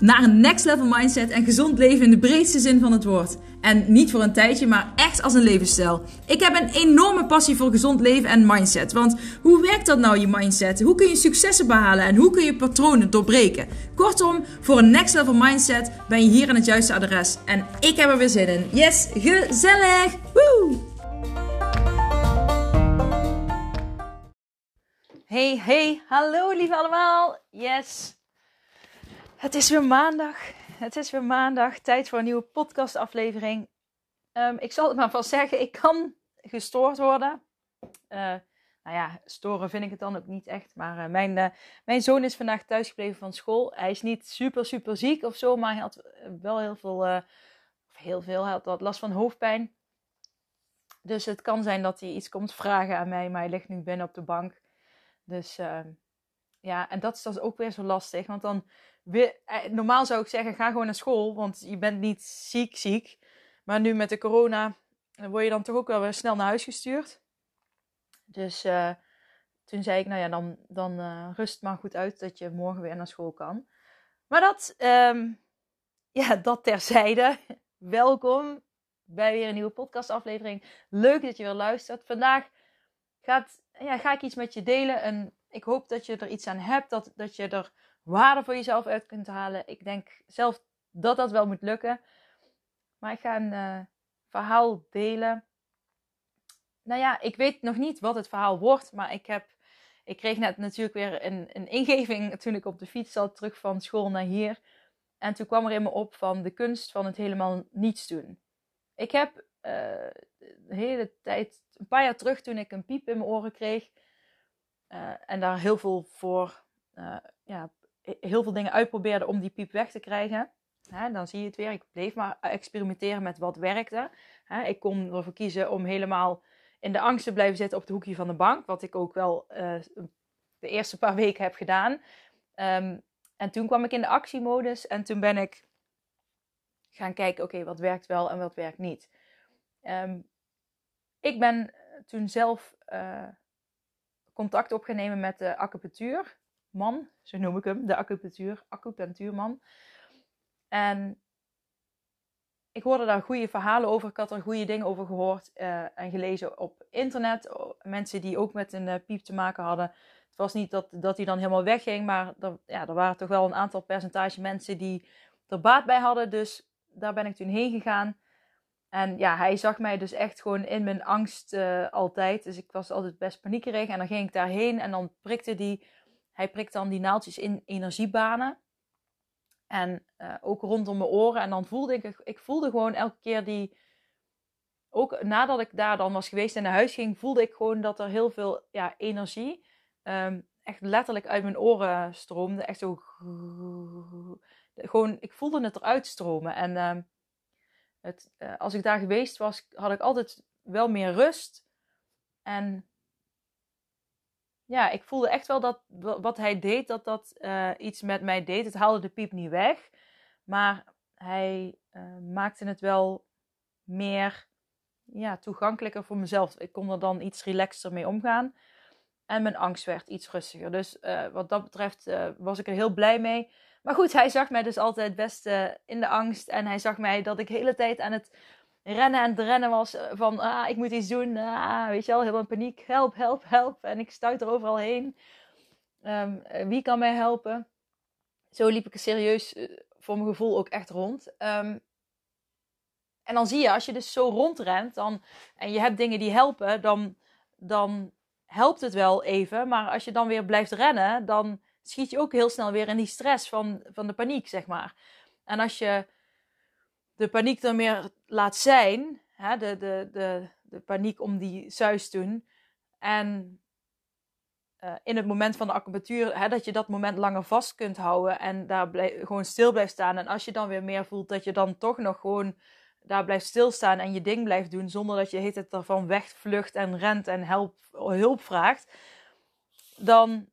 naar een next level mindset en gezond leven in de breedste zin van het woord. En niet voor een tijdje, maar echt als een levensstijl. Ik heb een enorme passie voor gezond leven en mindset. Want hoe werkt dat nou, je mindset? Hoe kun je successen behalen en hoe kun je patronen doorbreken? Kortom, voor een next level mindset ben je hier aan het juiste adres. En ik heb er weer zin in. Yes, gezellig! Woo! Hey, hey, hallo lieve allemaal! Yes! Het is weer maandag. Het is weer maandag. Tijd voor een nieuwe podcastaflevering. Um, ik zal het maar vast zeggen. Ik kan gestoord worden. Uh, nou ja, storen vind ik het dan ook niet echt. Maar uh, mijn, uh, mijn zoon is vandaag thuisgebleven van school. Hij is niet super, super ziek of zo. Maar hij had wel heel veel, heel veel, hij had wat last van hoofdpijn. Dus het kan zijn dat hij iets komt vragen aan mij. Maar hij ligt nu binnen op de bank. Dus ehm, ja, en dat is dan ook weer zo lastig. Want dan eh, normaal zou ik zeggen, ga gewoon naar school, want je bent niet ziek, ziek. Maar nu met de corona word je dan toch ook wel weer snel naar huis gestuurd. Dus uh, toen zei ik, nou ja, dan, dan uh, rust maar goed uit dat je morgen weer naar school kan. Maar dat, um, ja, dat terzijde. Welkom bij weer een nieuwe podcastaflevering. Leuk dat je weer luistert. Vandaag gaat, ja, ga ik iets met je delen. En ik hoop dat je er iets aan hebt, dat, dat je er waarde voor jezelf uit kunt halen. Ik denk zelf dat dat wel moet lukken. Maar ik ga een uh, verhaal delen. Nou ja, ik weet nog niet wat het verhaal wordt, maar ik heb. Ik kreeg net natuurlijk weer een, een ingeving toen ik op de fiets zat, terug van school naar hier. En toen kwam er in me op van de kunst van het helemaal niets doen. Ik heb uh, de hele tijd, een paar jaar terug, toen ik een piep in mijn oren kreeg. Uh, en daar heel veel voor uh, ja, heel veel dingen uitprobeerde om die piep weg te krijgen. Hè, dan zie je het weer. Ik bleef maar experimenteren met wat werkte. Ik kon ervoor kiezen om helemaal in de angst te blijven zitten op het hoekje van de bank. Wat ik ook wel de eerste paar weken heb gedaan. Um, en toen kwam ik in de actiemodus. En toen ben ik gaan kijken, oké, wat werkt wel en wat werkt niet. Um, ik ben toen zelf contact opgenomen met de acupunctuur man, zo noem ik hem, de acupunctuur, acupunctuurman. En ik hoorde daar goede verhalen over. Ik had er goede dingen over gehoord uh, en gelezen op internet. Mensen die ook met een uh, piep te maken hadden. Het was niet dat, dat die dan helemaal wegging, maar ja, er waren toch wel een aantal percentage mensen die er baat bij hadden. Dus daar ben ik toen heen gegaan. En ja, hij zag mij dus echt gewoon in mijn angst uh, altijd. Dus ik was altijd best paniekerig. En dan ging ik daarheen en dan prikte die hij prikt dan die naaldjes in energiebanen. En uh, ook rondom mijn oren. En dan voelde ik, ik voelde gewoon elke keer die. Ook nadat ik daar dan was geweest en naar huis ging, voelde ik gewoon dat er heel veel ja, energie um, echt letterlijk uit mijn oren stroomde. Echt zo. Gewoon, ik voelde het eruit stromen. En um, het, uh, als ik daar geweest was, had ik altijd wel meer rust. En ja, ik voelde echt wel dat wat hij deed, dat dat uh, iets met mij deed. Het haalde de piep niet weg, maar hij uh, maakte het wel meer ja, toegankelijker voor mezelf. Ik kon er dan iets relaxter mee omgaan. En mijn angst werd iets rustiger. Dus wat dat betreft was ik er heel blij mee. Maar goed, hij zag mij dus altijd best in de angst. En hij zag mij dat ik de hele tijd aan het rennen en rennen was eh, van ah, ik moet iets doen. Ah, weet je wel, heel in paniek. Help, help, help. En ik stuit er overal heen. Um, wie kan mij helpen? Zo liep ik er serieus eh, voor mijn gevoel ook echt rond. Um, en dan zie je, als je dus zo rondrent dan, en je hebt dingen die helpen, dan, dan helpt het wel even. Maar als je dan weer blijft rennen, dan schiet je ook heel snel weer in die stress van, van de paniek, zeg maar. En als je de paniek dan meer laat zijn. Hè, de, de, de, de paniek om die suis doen. En uh, in het moment van de acupunctuur, hè, dat je dat moment langer vast kunt houden en daar blijf, gewoon stil blijft staan. En als je dan weer meer voelt, dat je dan toch nog gewoon daar blijft stilstaan en je ding blijft doen, zonder dat je het ervan wegvlucht en rent en help, hulp vraagt, dan,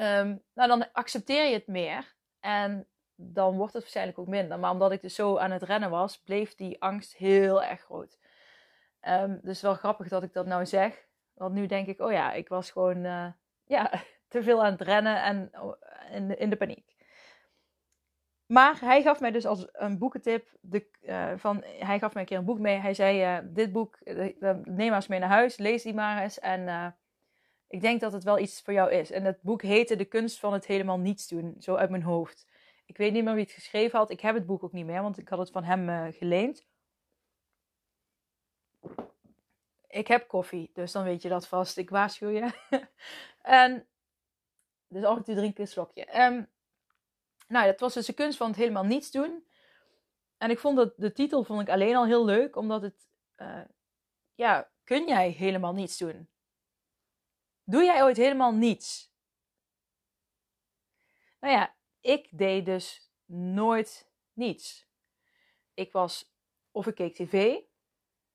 um, nou, dan accepteer je het meer. En dan wordt het waarschijnlijk ook minder. Maar omdat ik dus zo aan het rennen was, bleef die angst heel erg groot. Um, dus wel grappig dat ik dat nou zeg. Want nu denk ik, oh ja, ik was gewoon uh, ja, te veel aan het rennen en oh, in, in de paniek. Maar hij gaf mij dus als een boekentip. De, uh, van, hij gaf mij een keer een boek mee. Hij zei: Dit boek, neem maar eens mee naar huis. Lees die maar eens. En ik denk dat het wel iets voor jou is. En het boek heette De kunst van het helemaal niets doen. Zo uit mijn hoofd. Ik weet niet meer wie het geschreven had. Ik heb het boek ook niet meer, want ik had het van hem uh, geleend. Ik heb koffie, dus dan weet je dat vast. Ik waarschuw je. en, dus af en toe drink een slokje. Um, nou, dat was dus de kunst van het helemaal niets doen. En ik vond dat de titel vond ik alleen al heel leuk, omdat het, uh, ja, kun jij helemaal niets doen? Doe jij ooit helemaal niets? Nou ja, ik deed dus nooit niets. Ik was, of ik keek tv,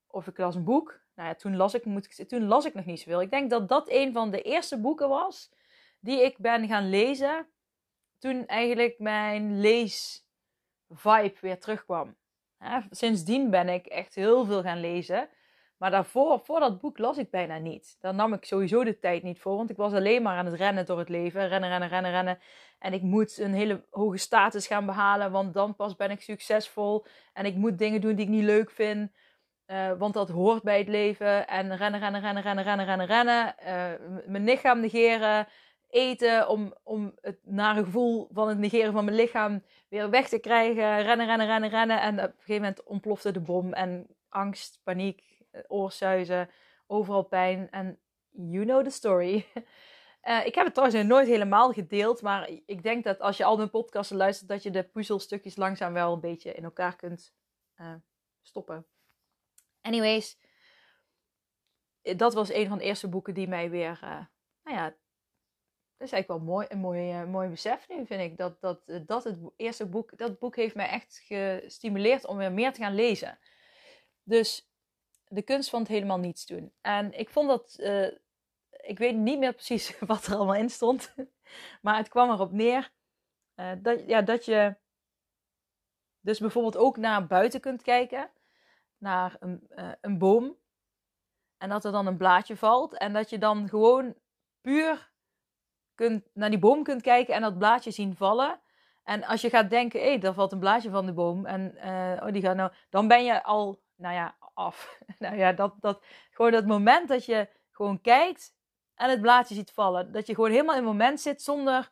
of ik las een boek. Nou ja, toen las ik, moet ik, toen las ik nog niet zoveel. Ik denk dat dat een van de eerste boeken was die ik ben gaan lezen. Toen eigenlijk mijn leesvibe weer terugkwam. sindsdien ben ik echt heel veel gaan lezen. Maar daarvoor, voor dat boek, las ik bijna niet. Daar nam ik sowieso de tijd niet voor, want ik was alleen maar aan het rennen door het leven. Rennen, rennen, rennen, rennen. En ik moet een hele hoge status gaan behalen, want dan pas ben ik succesvol. En ik moet dingen doen die ik niet leuk vind, uh, want dat hoort bij het leven. En rennen, rennen, rennen, rennen, rennen, rennen, rennen. Uh, mijn lichaam negeren, eten om, om het nare gevoel van het negeren van mijn lichaam weer weg te krijgen. Rennen, rennen, rennen, rennen. En op een gegeven moment ontplofte de bom en angst, paniek, eh, oorsuizen, overal pijn. En you know the story. Uh, ik heb het trouwens nooit helemaal gedeeld, maar ik denk dat als je al mijn podcasten luistert, dat je de puzzelstukjes langzaam wel een beetje in elkaar kunt uh, stoppen. Anyways, dat was een van de eerste boeken die mij weer, uh, nou ja, dat is eigenlijk wel mooi, een mooi, mooi besef nu, vind ik. Dat, dat, dat het eerste boek, dat boek heeft mij echt gestimuleerd om weer meer te gaan lezen. Dus de kunst van het helemaal niets doen. En ik vond dat, uh, ik weet niet meer precies wat er allemaal in stond, maar het kwam erop neer uh, dat, ja, dat je dus bijvoorbeeld ook naar buiten kunt kijken, naar een, uh, een boom, en dat er dan een blaadje valt en dat je dan gewoon puur kunt, naar die boom kunt kijken en dat blaadje zien vallen. En als je gaat denken, hé, hey, daar valt een blaadje van de boom en oh, die gaat nou, dan ben je al, nou ja, af. nou ja, dat, dat, gewoon dat moment dat je gewoon kijkt en het blaadje ziet vallen. Dat je gewoon helemaal in het moment zit zonder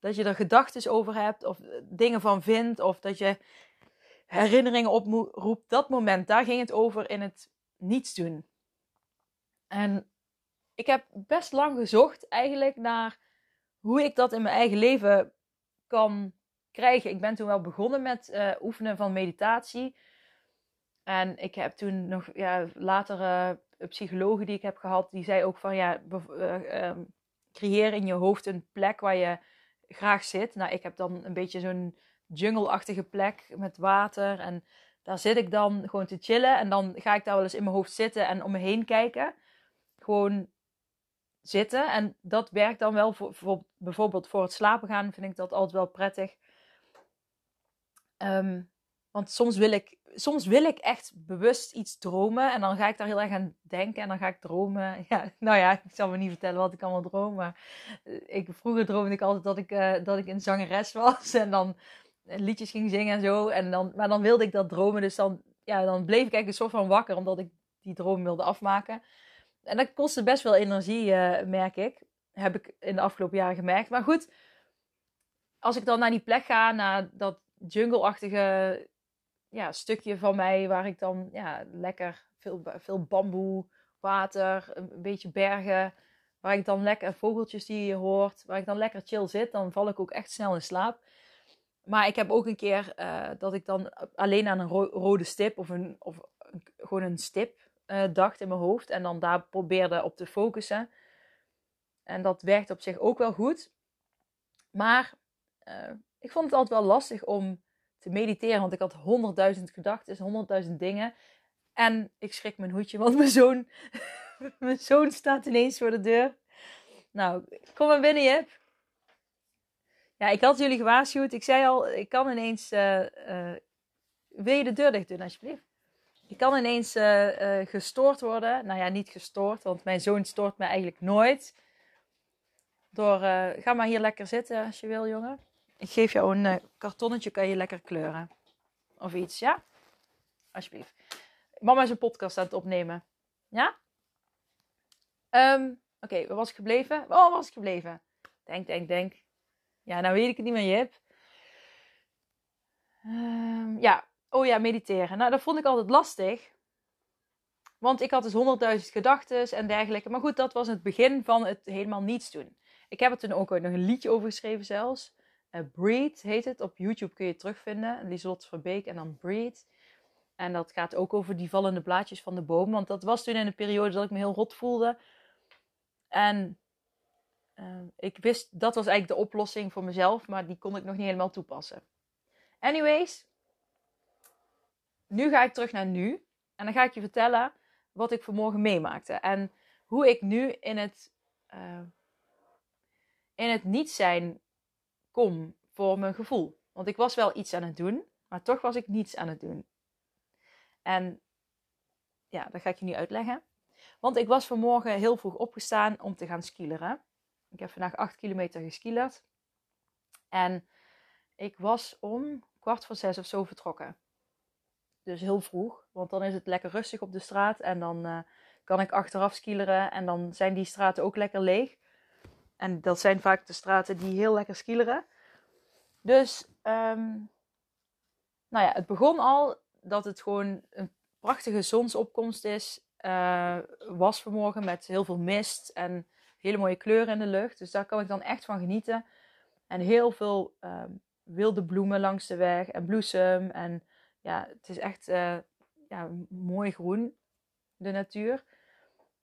dat je er gedachten over hebt of dingen van vindt of dat je herinneringen oproept. Dat moment, daar ging het over in het niets doen. En ik heb best lang gezocht eigenlijk naar hoe ik dat in mijn eigen leven kan krijgen. Ik ben toen wel begonnen met uh, oefenen van meditatie. En ik heb toen nog ja, later uh, een psycholoog die ik heb gehad, die zei ook van ja, uh, creëer in je hoofd een plek waar je graag zit. Nou, ik heb dan een beetje zo'n jungle-achtige plek met water. En daar zit ik dan gewoon te chillen. En dan ga ik daar wel eens in mijn hoofd zitten en om me heen kijken. Gewoon zitten. En dat werkt dan wel voor, voor bijvoorbeeld voor het slapen gaan. Vind ik dat altijd wel prettig. Um, want soms wil ik soms wil ik echt bewust iets dromen. En dan ga ik daar heel erg aan denken. En dan ga ik dromen. Ja, nou ja, ik zal me niet vertellen wat ik allemaal droom. Maar eh, ik, vroeger droomde ik altijd dat ik, uh, dat ik een zangeres was. En dan liedjes ging zingen en zo. En dan, maar dan wilde ik dat dromen. Dus dan, ja, dan bleef ik eigenlijk een soort van wakker. Omdat ik die droom wilde afmaken. En dat kostte best wel energie, merk ik. Heb ik in de afgelopen jaren gemerkt. Maar goed, als ik dan naar die plek ga, naar dat jungle-achtige ja, stukje van mij waar ik dan ja, lekker veel, veel bamboe, water, een beetje bergen. Waar ik dan lekker vogeltjes die je hoort, waar ik dan lekker chill zit, dan val ik ook echt snel in slaap. Maar ik heb ook een keer uh, dat ik dan alleen aan een rode stip of, een, of gewoon een stip uh, dacht in mijn hoofd. En dan daar probeerde op te focussen. En dat werkt op zich ook wel goed. Maar uh, ik vond het altijd wel lastig om te mediteren. Want ik had honderdduizend gedachten, honderdduizend dingen. En ik schrik mijn hoedje, want mijn zoon, mijn zoon staat ineens voor de deur. Nou, kom maar binnen, Jip. Ja, ik had jullie gewaarschuwd. Ik zei al, ik kan ineens... Uh, uh, wil je de deur dicht doen, alsjeblieft? Ik kan ineens uh, gestoord worden. Nou ja, niet gestoord, want mijn zoon stoort me eigenlijk nooit. Door, ga maar hier lekker zitten als je wil, jongen. Ik geef jou een kartonnetje, kan je lekker kleuren. Of iets, ja? Alsjeblieft. Mama is een podcast aan het opnemen. Ja? Um, Oké, waar was ik gebleven? Oh, waar was ik gebleven? Denk, denk, denk. Ja, nou weet ik het niet meer, Jip. Um, ja, oh ja, mediteren. Nou, dat vond ik altijd lastig. Want ik had dus honderdduizend gedachten en dergelijke. Maar goed, dat was het begin van het helemaal niets doen. Ik heb er toen ook nog een liedje over geschreven zelfs. Uh, Breathe heet het. Op YouTube kun je het terugvinden. Lieslot Verbeek en dan Breathe. En dat gaat ook over die vallende blaadjes van de boom. Want dat was toen in een periode dat ik me heel rot voelde. En uh, ik wist, dat was eigenlijk de oplossing voor mezelf. Maar die kon ik nog niet helemaal toepassen. Anyways. Nu ga ik terug naar nu. En dan ga ik je vertellen wat ik vanmorgen meemaakte. En hoe ik nu in het, uh, in het niet zijn kom voor mijn gevoel. Want ik was wel iets aan het doen, maar toch was ik niets aan het doen. En ja, dat ga ik je nu uitleggen. Want ik was vanmorgen heel vroeg opgestaan om te gaan skileren. Ik heb vandaag 8 kilometer geskilerd. En ik was om kwart voor zes of zo vertrokken. Dus heel vroeg, want dan is het lekker rustig op de straat. En dan uh, kan ik achteraf skileren. En dan zijn die straten ook lekker leeg. En dat zijn vaak de straten die heel lekker skileren. Dus, um, nou ja, het begon al dat het gewoon een prachtige zonsopkomst is. Uh, was vanmorgen met heel veel mist en hele mooie kleuren in de lucht. Dus daar kan ik dan echt van genieten. En heel veel um, wilde bloemen langs de weg en bloesem. En ja, het is echt uh, ja, mooi groen, de natuur.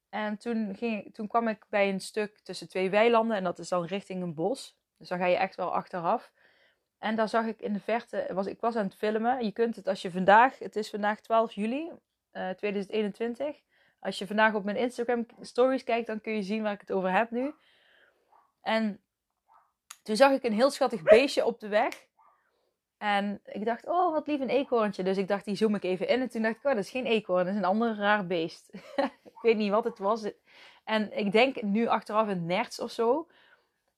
En toen, ging, toen kwam ik bij een stuk tussen twee weilanden en dat is dan richting een bos. Dus dan ga je echt wel achteraf. En daar zag ik in de verte, was, ik was aan het filmen. Je kunt het als je vandaag, het is vandaag 12 juli uh, 2021. Als je vandaag op mijn Instagram stories kijkt, dan kun je zien waar ik het over heb nu. En toen zag ik een heel schattig beestje op de weg. En ik dacht, oh wat lief een eekhoorntje. Dus ik dacht, die zoom ik even in. En toen dacht ik, oh dat is geen eekhoorn, dat is een ander raar beest. ik weet niet wat het was. En ik denk nu achteraf een nerts of zo.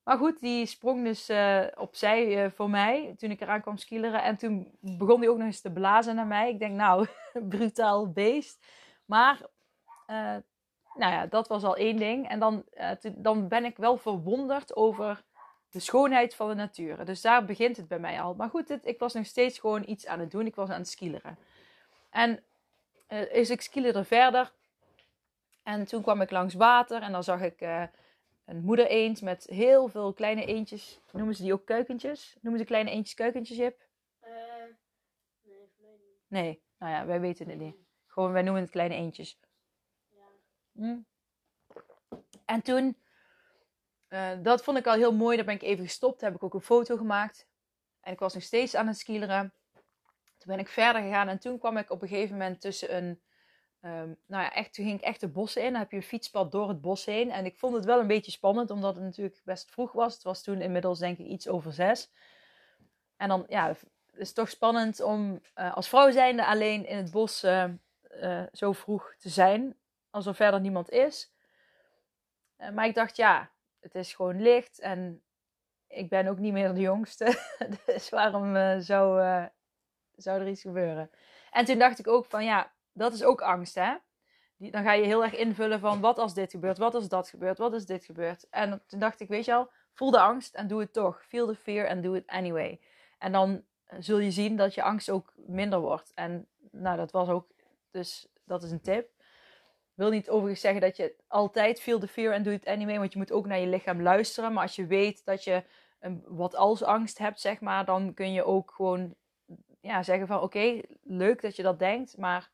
Maar goed, die sprong dus uh, opzij uh, voor mij toen ik eraan kwam skileren. En toen begon hij ook nog eens te blazen naar mij. Ik denk, nou, brutaal beest. Maar, uh, nou ja, dat was al één ding. En dan, dan ben ik wel verwonderd over de schoonheid van de natuur. Dus daar begint het bij mij al. Maar goed, ik was nog steeds gewoon iets aan het doen. Ik was aan het skileren. En is ik skilerde verder. En toen kwam ik langs water en dan zag ik een moeder eend met heel veel kleine eendjes. Noemen ze die ook keukentjes? Noemen ze kleine eendjes keukentjes, Jip? Uh, nee, nee. Nee, nou ja, wij weten het niet. Gewoon, wij noemen het kleine eendjes. Ja. Hm. En toen, uh, dat vond ik al heel mooi. Daar ben ik even gestopt. Heb ik ook een foto gemaakt. En ik was nog steeds aan het skileren. Toen ben ik verder gegaan en toen kwam ik op een gegeven moment tussen een Um, nou ja, echt, toen ging ik echt de bossen in. Dan heb je een fietspad door het bos heen. En ik vond het wel een beetje spannend, omdat het natuurlijk best vroeg was. Het was toen inmiddels denk ik iets over zes. En dan, ja, het is toch spannend om uh, als vrouw zijnde alleen in het bos uh, uh, zo vroeg te zijn. Als er verder niemand is. maar ik dacht, ja, het is gewoon licht. En ik ben ook niet meer de jongste. dus waarom zou, zou er iets gebeuren? En toen dacht ik ook van, ja dat is ook angst, hè? Die, dan ga je heel erg invullen van wat als dit gebeurt, wat als dat gebeurt, wat als dit gebeurt. En toen dacht ik, weet je al, voel de angst en doe het toch. Feel the fear and do it anyway. En dan zul je zien dat je angst ook minder wordt. En nou, dat was ook, dus dat is een tip. Wil niet overigens zeggen dat je altijd feel the fear and do it anyway, want je moet ook naar je lichaam luisteren. Maar als je weet dat je een wat als angst hebt, zeg maar, dan kun je ook gewoon ja, zeggen van oké, leuk dat je dat denkt, maar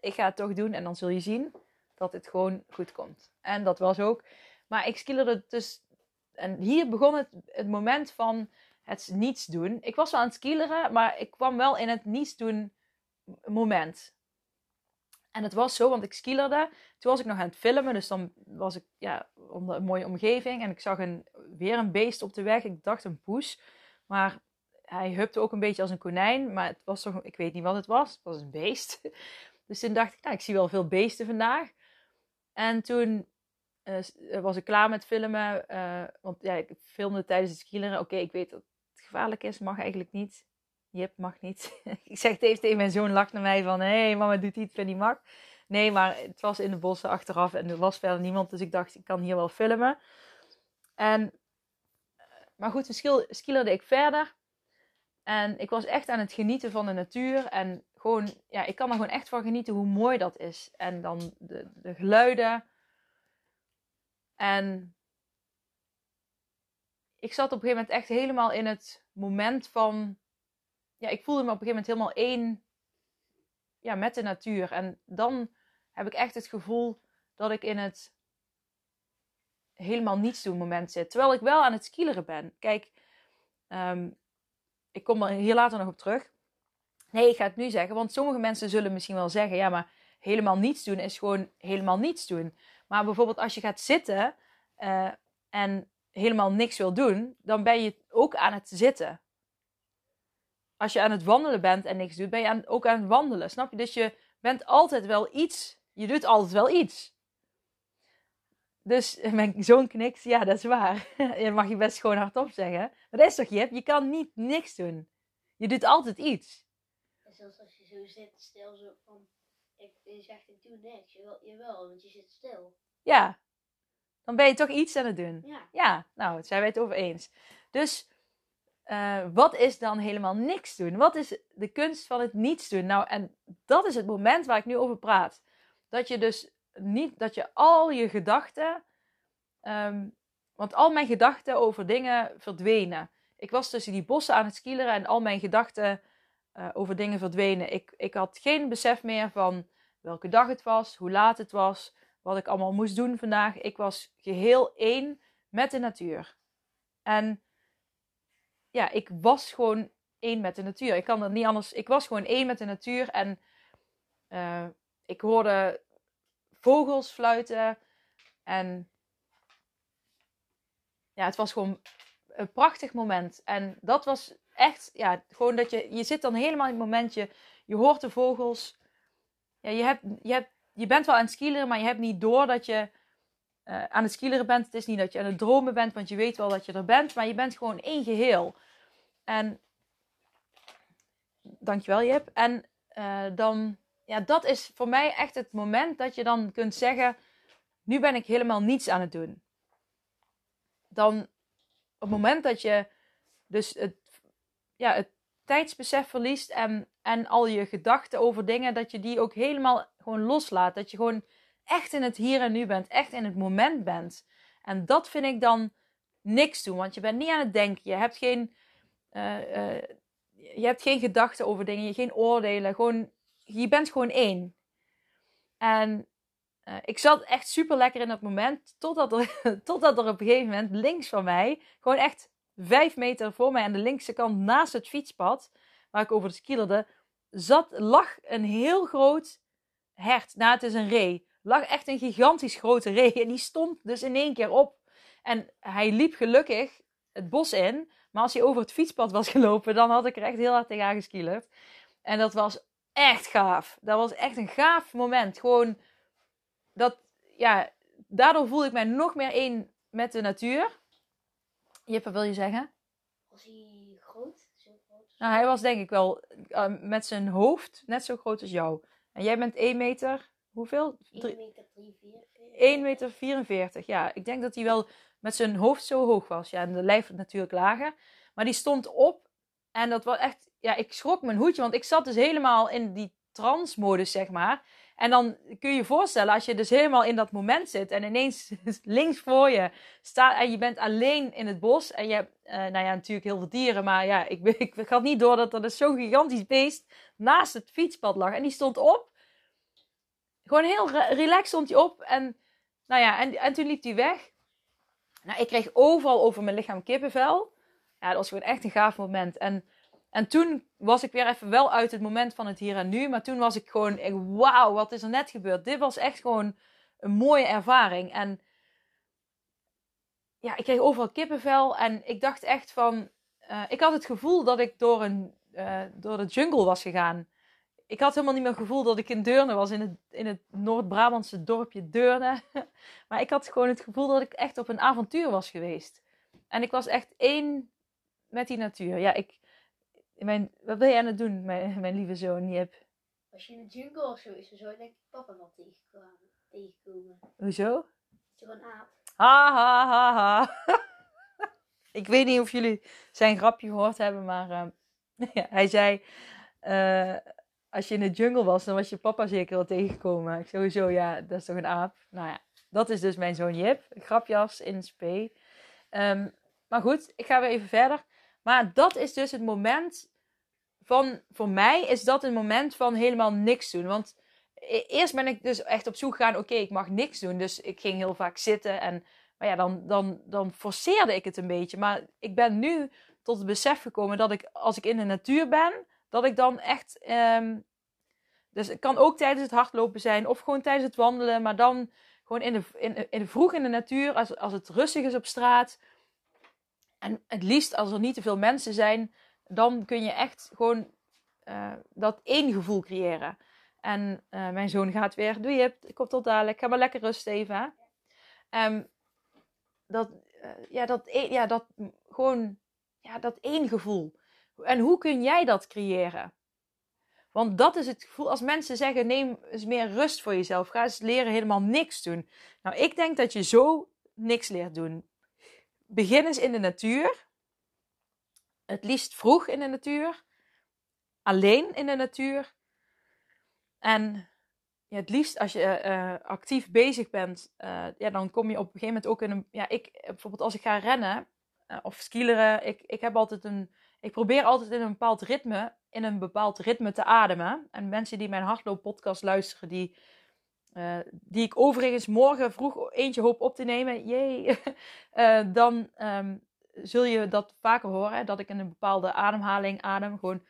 ik ga het toch doen en dan zul je zien dat het gewoon goed komt. En dat was ook. Maar ik skillerde dus. En hier begon het, het moment van het niets doen. Ik was wel aan het skilleren, maar ik kwam wel in het niets doen moment. En het was zo, want ik skillerde. Toen was ik nog aan het filmen, dus dan was ik ja, onder een mooie omgeving. En ik zag een, weer een beest op de weg. Ik dacht een poes. Maar hij hupte ook een beetje als een konijn. Maar het was toch, ik weet niet wat het was. Het was een beest. Dus toen dacht ik, nou, ik zie wel veel beesten vandaag. En toen uh, was ik klaar met filmen. Uh, want ja, ik filmde tijdens het skileren. Oké, ik weet dat het gevaarlijk is. Mag eigenlijk niet. Jip, mag niet. ik zeg het tegen mijn zoon, lacht naar mij van... Hé, hey, mama doet iets, vind niet mag. Nee, maar het was in de bossen achteraf en er was verder niemand. Dus ik dacht, ik kan hier wel filmen. En, maar goed, toen skilerde ik verder. En ik was echt aan het genieten van de natuur. En gewoon, ja, ik kan er gewoon echt van genieten hoe mooi dat is. En dan de, de geluiden. En ik zat op een gegeven moment echt helemaal in het moment van. Ja, ik voelde me op een gegeven moment helemaal één ja, met de natuur. En dan heb ik echt het gevoel dat ik in het helemaal niets doen moment zit. Terwijl ik wel aan het skileren ben. Kijk, um, ik kom er hier later nog op terug. Nee, ik ga het nu zeggen, want sommige mensen zullen misschien wel zeggen: ja, maar helemaal niets doen is gewoon helemaal niets doen. Maar bijvoorbeeld als je gaat zitten uh, en helemaal niks wil doen, dan ben je ook aan het zitten. Als je aan het wandelen bent en niks doet, ben je ook aan het wandelen. Snap je? Dus je bent altijd wel iets. Je doet altijd wel iets. Dus mijn zoon knikt, ja, dat is waar. dat mag je best gewoon hardop zeggen. Maar dat is toch? Je kan niet niks doen. Je doet altijd iets. Zelfs als je zo zit, stil zo van... Ik, je zegt, ik doe niks. Jawel, jawel, want je zit stil. Ja. Dan ben je toch iets aan het doen. Ja. Ja, nou, zijn wij het over eens. Dus, uh, wat is dan helemaal niks doen? Wat is de kunst van het niets doen? Nou, en dat is het moment waar ik nu over praat. Dat je dus niet dat je al je gedachten. Um, want al mijn gedachten over dingen verdwenen. Ik was tussen die bossen aan het skileren en al mijn gedachten uh, over dingen verdwenen. Ik, ik had geen besef meer van welke dag het was, hoe laat het was, wat ik allemaal moest doen vandaag. Ik was geheel één met de natuur. En ja, ik was gewoon één met de natuur. Ik kan dat niet anders. Ik was gewoon één met de natuur en uh, ik hoorde vogels fluiten. En ja, het was gewoon een prachtig moment. En dat was echt, ja, gewoon dat je, je zit dan helemaal in het momentje. Je hoort de vogels. Ja, je, hebt, je, hebt, je bent wel aan het skileren, maar je hebt niet door dat je uh, aan het skileren bent. Het is niet dat je aan het dromen bent, want je weet wel dat je er bent. Maar je bent gewoon één geheel. En, dankjewel Jip. En uh, dan ja, dat is voor mij echt het moment dat je dan kunt zeggen: Nu ben ik helemaal niets aan het doen. Dan op het moment dat je dus het, ja, het tijdsbesef verliest en, en al je gedachten over dingen, dat je die ook helemaal gewoon loslaat. Dat je gewoon echt in het hier en nu bent, echt in het moment bent. En dat vind ik dan niks doen, want je bent niet aan het denken. Je hebt geen, uh, uh, je hebt geen gedachten over dingen, geen oordelen. Gewoon je bent gewoon één. En uh, ik zat echt super lekker in dat moment. Totdat er, totdat er op een gegeven moment links van mij, gewoon echt vijf meter voor mij aan de linkse kant naast het fietspad, waar ik over de skilerde, zat, lag een heel groot hert. Nou, het is een ree. Lag echt een gigantisch grote ree. En die stond dus in één keer op. En hij liep gelukkig het bos in. Maar als hij over het fietspad was gelopen, dan had ik er echt heel hard tegen geskilerd. En dat was echt gaaf. Dat was echt een gaaf moment. Gewoon dat, ja, daardoor voelde ik mij nog meer één met de natuur. Jippe, wil je zeggen? Was hij groot? Zo groot? Nou, hij was denk ik wel uh, met zijn hoofd net zo groot als jou. En jij bent 1 meter, hoeveel? 1 meter 43. 1 meter 44, ja. Ik denk dat hij wel met zijn hoofd zo hoog was. Ja, en de lijf natuurlijk lager. Maar die stond op en dat was echt ja, ik schrok mijn hoedje, want ik zat dus helemaal in die trance-modus, zeg maar. En dan kun je je voorstellen, als je dus helemaal in dat moment zit en ineens links voor je staat en je bent alleen in het bos en je hebt, uh, nou ja, natuurlijk heel veel dieren, maar ja, ik, ik, niet door dat er dus zo'n gigantisch beest naast het fietspad lag en die stond op. Gewoon heel relaxed stond hij op en, nou ja, en, en toen liep hij weg. Nou, ik kreeg overal over mijn lichaam kippenvel. Ja, dat was gewoon echt een gaaf moment. En en toen was ik weer even wel uit het moment van het hier en nu. Maar toen was ik gewoon, wauw, wat is er net gebeurd? Dit was echt gewoon een mooie ervaring. En ja, ik kreeg overal kippenvel. En ik dacht echt van, eh, ik had het gevoel dat ik door, een, eh, door de jungle was gegaan. Ik had helemaal niet meer het gevoel dat ik in Deurne was, in het, in het Noord-Brabantse dorpje Deurne. maar ik had gewoon het gevoel dat ik echt op een avontuur was geweest. En ik was echt één met die natuur. Ja, ik, mijn, wat ben je aan het doen, mijn, mijn lieve zoon Jip? Als je in de jungle of zo is, dan zou je denk ik papa wel tegenkomen. tegenkomen. Hoezo? Is een aap? Ha ha ha ha. ik weet niet of jullie zijn grapje gehoord hebben, maar ehm, ja, hij zei: eh, Als je in de jungle was, dan was je papa zeker wel tegengekomen. Ik sowieso, ja, dat is toch een aap? Nou ja, dat is dus mijn zoon Jip. Grapjas in spe. Ehm, maar goed, ik ga weer even verder. Maar dat is dus het moment van, voor mij is dat een moment van helemaal niks doen. Want e- eerst ben ik dus echt op zoek gegaan, oké, ik mag niks doen. Dus ik ging heel vaak zitten en, maar ja, dan, dan, dan forceerde ik het een beetje. Maar ik ben nu tot het besef gekomen dat ik, als ik in de natuur ben, dat ik dan echt, ehm, dus het kan ook tijdens het hardlopen zijn of gewoon tijdens het wandelen, maar dan gewoon in de, in, in de vroeg in de natuur, als, als het rustig is op straat. En het liefst als er niet te veel mensen zijn, dan kun je echt gewoon uh, dat één gevoel creëren. En uh, mijn zoon gaat weer, doe je, ik kom tot dadelijk, ga maar lekker rusten even. Um, dat, uh, ja, dat, ja, dat gewoon, ja, dat één gevoel. En hoe kun jij dat creëren? Want dat is het gevoel, als mensen zeggen, neem eens meer rust voor jezelf. Ga eens leren helemaal niks doen. Nou, ik denk dat je zo niks leert doen. Begin eens in de natuur. Het liefst vroeg in de natuur. Alleen in de natuur. En ja, het liefst als je uh, actief bezig bent, uh, ja, dan kom je op een gegeven moment ook in een. Ja, ik bijvoorbeeld als ik ga rennen uh, of skileren, ik, ik heb altijd een. Ik probeer altijd in een bepaald ritme, in een bepaald ritme te ademen. En mensen die mijn hardlooppodcast luisteren, die, die ik overigens morgen vroeg eentje hoop op te nemen, jee, dan um, zul je dat vaker horen, dat ik in een bepaalde ademhaling adem, gewoon.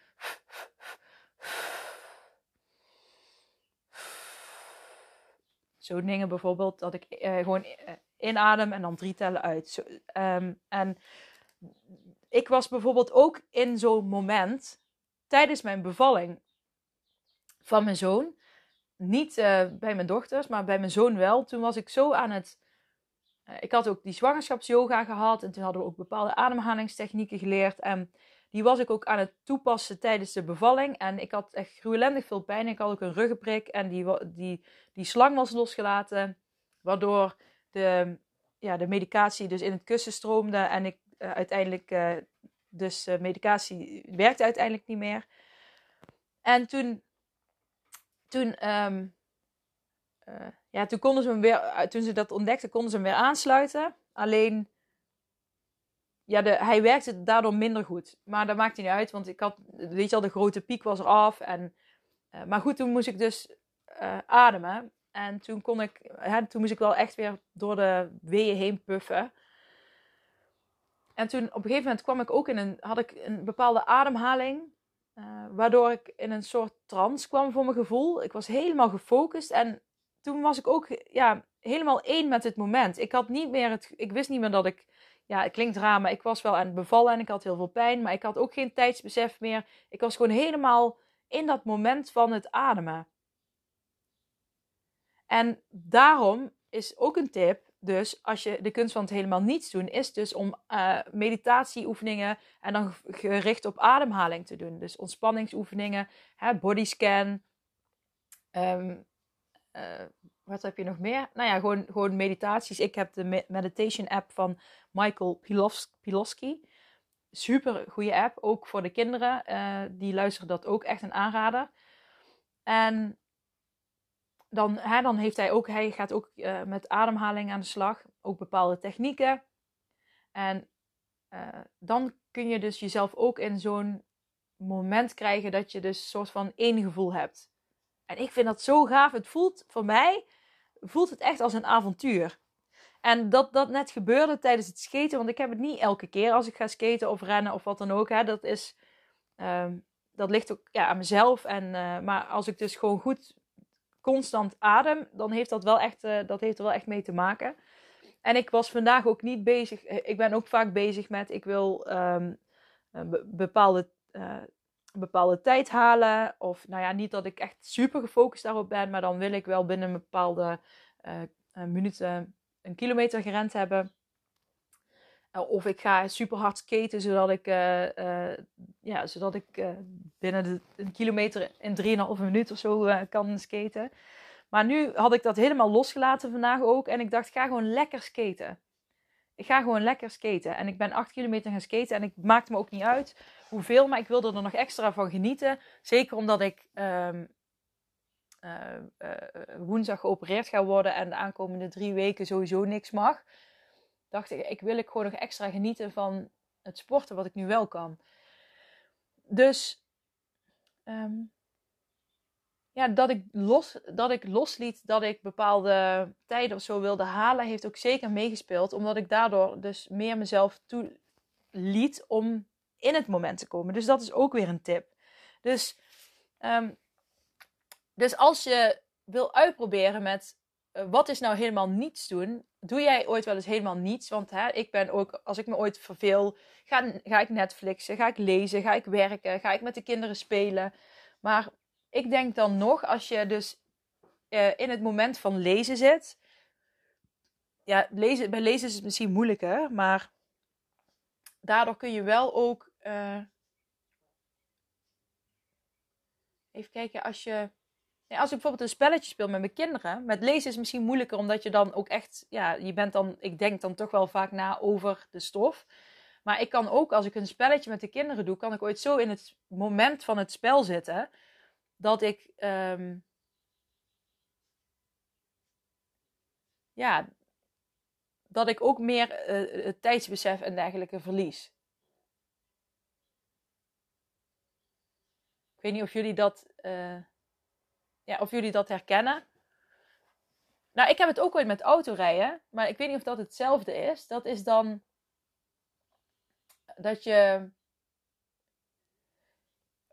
Zo dingen bijvoorbeeld, dat ik uh, gewoon inadem en dan drie tellen uit. Um, en ik was bijvoorbeeld ook in zo'n moment tijdens mijn bevalling van mijn zoon. Niet uh, bij mijn dochters, maar bij mijn zoon wel. Toen was ik zo aan het. Uh, ik had ook die zwangerschapsyoga gehad. En toen hadden we ook bepaalde ademhalingstechnieken geleerd. En die was ik ook aan het toepassen tijdens de bevalling. En ik had echt gruwelendig veel pijn. Ik had ook een ruggenprik. En die, die, die slang was losgelaten. Waardoor de, ja, de medicatie dus in het kussen stroomde. En ik uh, uiteindelijk... Dus medicatie werkte uiteindelijk niet meer. En toen... Toen... Um, ja, toen konden ze weer... Toen ze dat ontdekten, konden ze hem weer aansluiten. Alleen ja, de, hij werkte daardoor minder goed. Maar dat maakte niet uit, want ik had, weet je al, de grote piek was eraf. En, uh, maar goed, toen moest ik dus ademen. En toen kon ik, hè, toen moest ik wel echt weer door de weeën heen puffen. En toen op een gegeven moment kwam ik ook in een, had ik een bepaalde ademhaling. Waardoor ik in een soort trance kwam voor mijn gevoel. Ik was helemaal gefocust. En toen was ik ook ja, helemaal één met het moment. Ik had niet meer het, ik wist niet meer dat ik ja, het klinkt raar, maar ik was wel aan het bevallen en ik had heel veel pijn. Maar ik had ook geen tijdsbesef meer. Ik was gewoon helemaal in dat moment van het ademen. En daarom is ook een tip, dus als je de kunst van het helemaal niets doen, is dus om uh, meditatieoefeningen en dan gericht op ademhaling te doen. Dus ontspanningsoefeningen, bodyscan. Um, uh, wat heb je nog meer? Nou ja, gewoon, gewoon meditaties. Ik heb de meditation app van Michael Pilowski. Super goede app, ook voor de kinderen. Uh, die luisteren dat ook echt een aanrader. En dan, hè, dan heeft hij ook, hij gaat ook uh, met ademhaling aan de slag. Ook bepaalde technieken. En uh, dan kun je dus jezelf ook in zo'n moment krijgen dat je dus een soort van één gevoel hebt. En ik vind dat zo gaaf. Het voelt voor mij voelt het echt als een avontuur. En dat dat net gebeurde tijdens het skaten, want ik heb het niet elke keer als ik ga skaten of rennen of wat dan ook. Hè, dat, is, uh, dat ligt ook ja, aan mezelf. En, uh, maar als ik dus gewoon goed constant adem, dan heeft dat wel echt, uh, dat heeft er wel echt mee te maken. En ik was vandaag ook niet bezig. Ik ben ook vaak bezig met, ik wil um, bepaalde, bepaalde tijd halen. Of nou ja, niet dat ik echt super gefocust daarop ben, maar dan wil ik wel binnen een bepaalde minuten een kilometer gerend hebben. Of ik ga super hard skaten, zodat ik, uh, ja, zodat ik binnen de, een kilometer in 3,5 minuut of zo kan skaten. Maar nu had ik dat helemaal losgelaten vandaag ook. En ik dacht, ga gewoon lekker skaten. Ik ga gewoon lekker skaten. En ik ben 8 kilometer gaan skaten. En ik maakte me ook niet uit hoeveel. Maar ik wilde er nog extra van genieten. Zeker omdat ik um, woensdag geopereerd ga worden. En de aankomende drie weken sowieso niks mag dacht ik, ik wil ik gewoon nog extra genieten van het sporten wat ik nu wel kan. Dus ehm, ja, dat ik, los, dat ik losliet dat ik bepaalde tijden of zo wilde halen, heeft ook zeker meegespeeld. Omdat ik daardoor dus meer mezelf toeliet om in het moment te komen. Dus dat is ook weer een tip. Dus, um, dus als je wil uitproberen met uh, wat is nou helemaal niets doen, doe jij ooit wel eens helemaal niets? Want hè, ik ben ook, als ik me ooit verveel, ga, ga ik Netflixen, ga ik lezen, ga ik werken, ga ik met de kinderen spelen. Maar ik denk dan nog, als je dus uh, in het moment van lezen zit. Ja, lezen, bij lezen is het misschien moeilijker, maar daardoor kun je wel ook. Uh, even kijken, als je als ik bijvoorbeeld een spelletje speel met mijn kinderen, met lezen is misschien moeilijker, omdat je dan ook echt, ja, je bent dan, ik denk dan toch wel vaak na over de stof. Maar ik kan ook, als ik een spelletje met de kinderen doe, kan ik ooit zo in het moment van het spel zitten, dat ik, um, ja, dat ik ook meer uh, het tijdsbesef en dergelijke verlies. Ik weet niet of jullie dat. Uh, ja, of jullie dat herkennen. Nou, ik heb het ook ooit met autorijden, maar ik weet niet of dat hetzelfde is. Dat is dan dat je.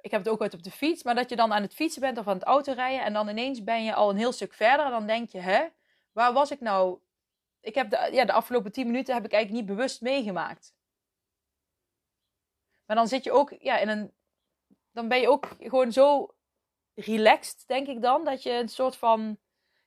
Ik heb het ook ooit op de fiets, maar dat je dan aan het fietsen bent of aan het autorijden en dan ineens ben je al een heel stuk verder. En dan denk je, hè, waar was ik nou? Ik heb de, ja, de afgelopen 10 minuten heb ik eigenlijk niet bewust meegemaakt. Maar dan zit je ook ja, in een. Dan ben je ook gewoon zo relaxed, denk ik dan. Dat je een soort van,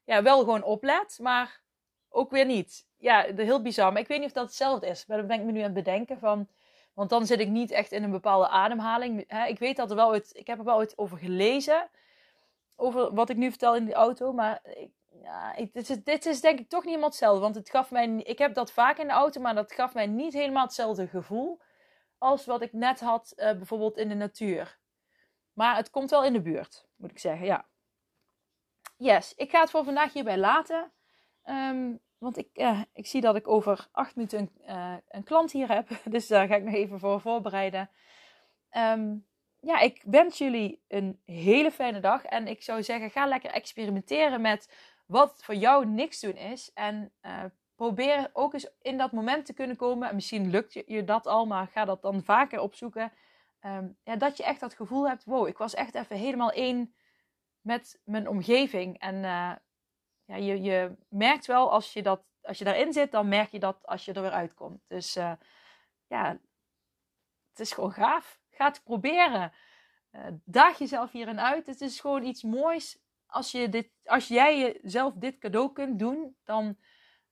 ja, wel gewoon oplet, maar ook weer niet. Ja, heel bizar. Maar ik weet niet of dat hetzelfde is. Maar dan ben ik me nu aan het bedenken van... Want dan zit ik niet echt in een bepaalde ademhaling. Ik weet dat er wel. Ik heb er wel ooit over gelezen. Over wat ik nu vertel in die auto. Maar ik, ja, dit, is, dit is denk ik toch niet helemaal hetzelfde. Want het gaf mij... Ik heb dat vaak in de auto, maar dat gaf mij niet helemaal hetzelfde gevoel. Als wat ik net had uh, bijvoorbeeld in de natuur. Maar het komt wel in de buurt, moet ik zeggen, ja. Yes, ik ga het voor vandaag hierbij laten. Um, want ik, uh, ik zie dat ik over acht minuten een, uh, een, klant hier heb. Dus daar ga ik nog even voor voorbereiden. Um, ja, ik wens jullie een hele fijne dag. En ik zou zeggen, ga lekker experimenteren met wat voor jou niks doen is. En uh, probeer ook eens in dat moment te kunnen komen. En misschien lukt je dat al, maar ga dat dan vaker opzoeken. Um, ja, dat je echt dat gevoel hebt, wow, ik was echt even helemaal één met mijn omgeving. En uh, ja, je, je merkt wel als je, dat, als je daarin zit, dan merk je dat als je er weer uitkomt. Dus uh, ja, het is gewoon gaaf. Ga het proberen. Uh, daag jezelf hierin uit. Het is gewoon iets moois. Als, je dit, als jij jezelf dit cadeau kunt doen, dan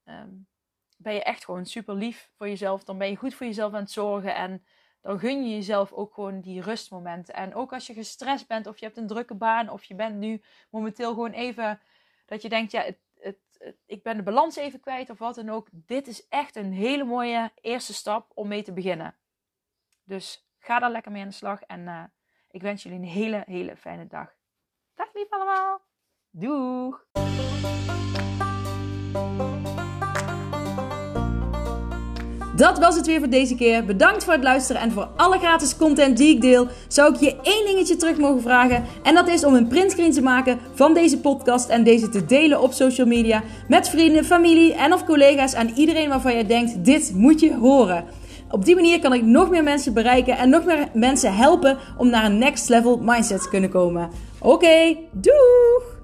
um, ben je echt gewoon super lief voor jezelf. Dan ben je goed voor jezelf aan het zorgen. En dan gun je jezelf ook gewoon die rustmomenten. En ook als je gestrest bent of je hebt een drukke baan of je bent nu momenteel gewoon even dat je denkt, ja, het, het, ik ben de balans even kwijt of wat dan ook. Dit is echt een hele mooie eerste stap om mee te beginnen. Dus ga daar lekker mee aan de slag en uh, ik wens jullie een hele, hele fijne dag. Dag lief allemaal. Doeg! Dat was het weer voor deze keer. Bedankt voor het luisteren en voor alle gratis content die ik deel. Zou ik je één dingetje terug mogen vragen? En dat is om een printscreen te maken van deze podcast en deze te delen op social media met vrienden, familie en of collega's en iedereen waarvan je denkt: dit moet je horen. Op die manier kan ik nog meer mensen bereiken en nog meer mensen helpen om naar een next level mindset te kunnen komen. Oké, okay, doeg!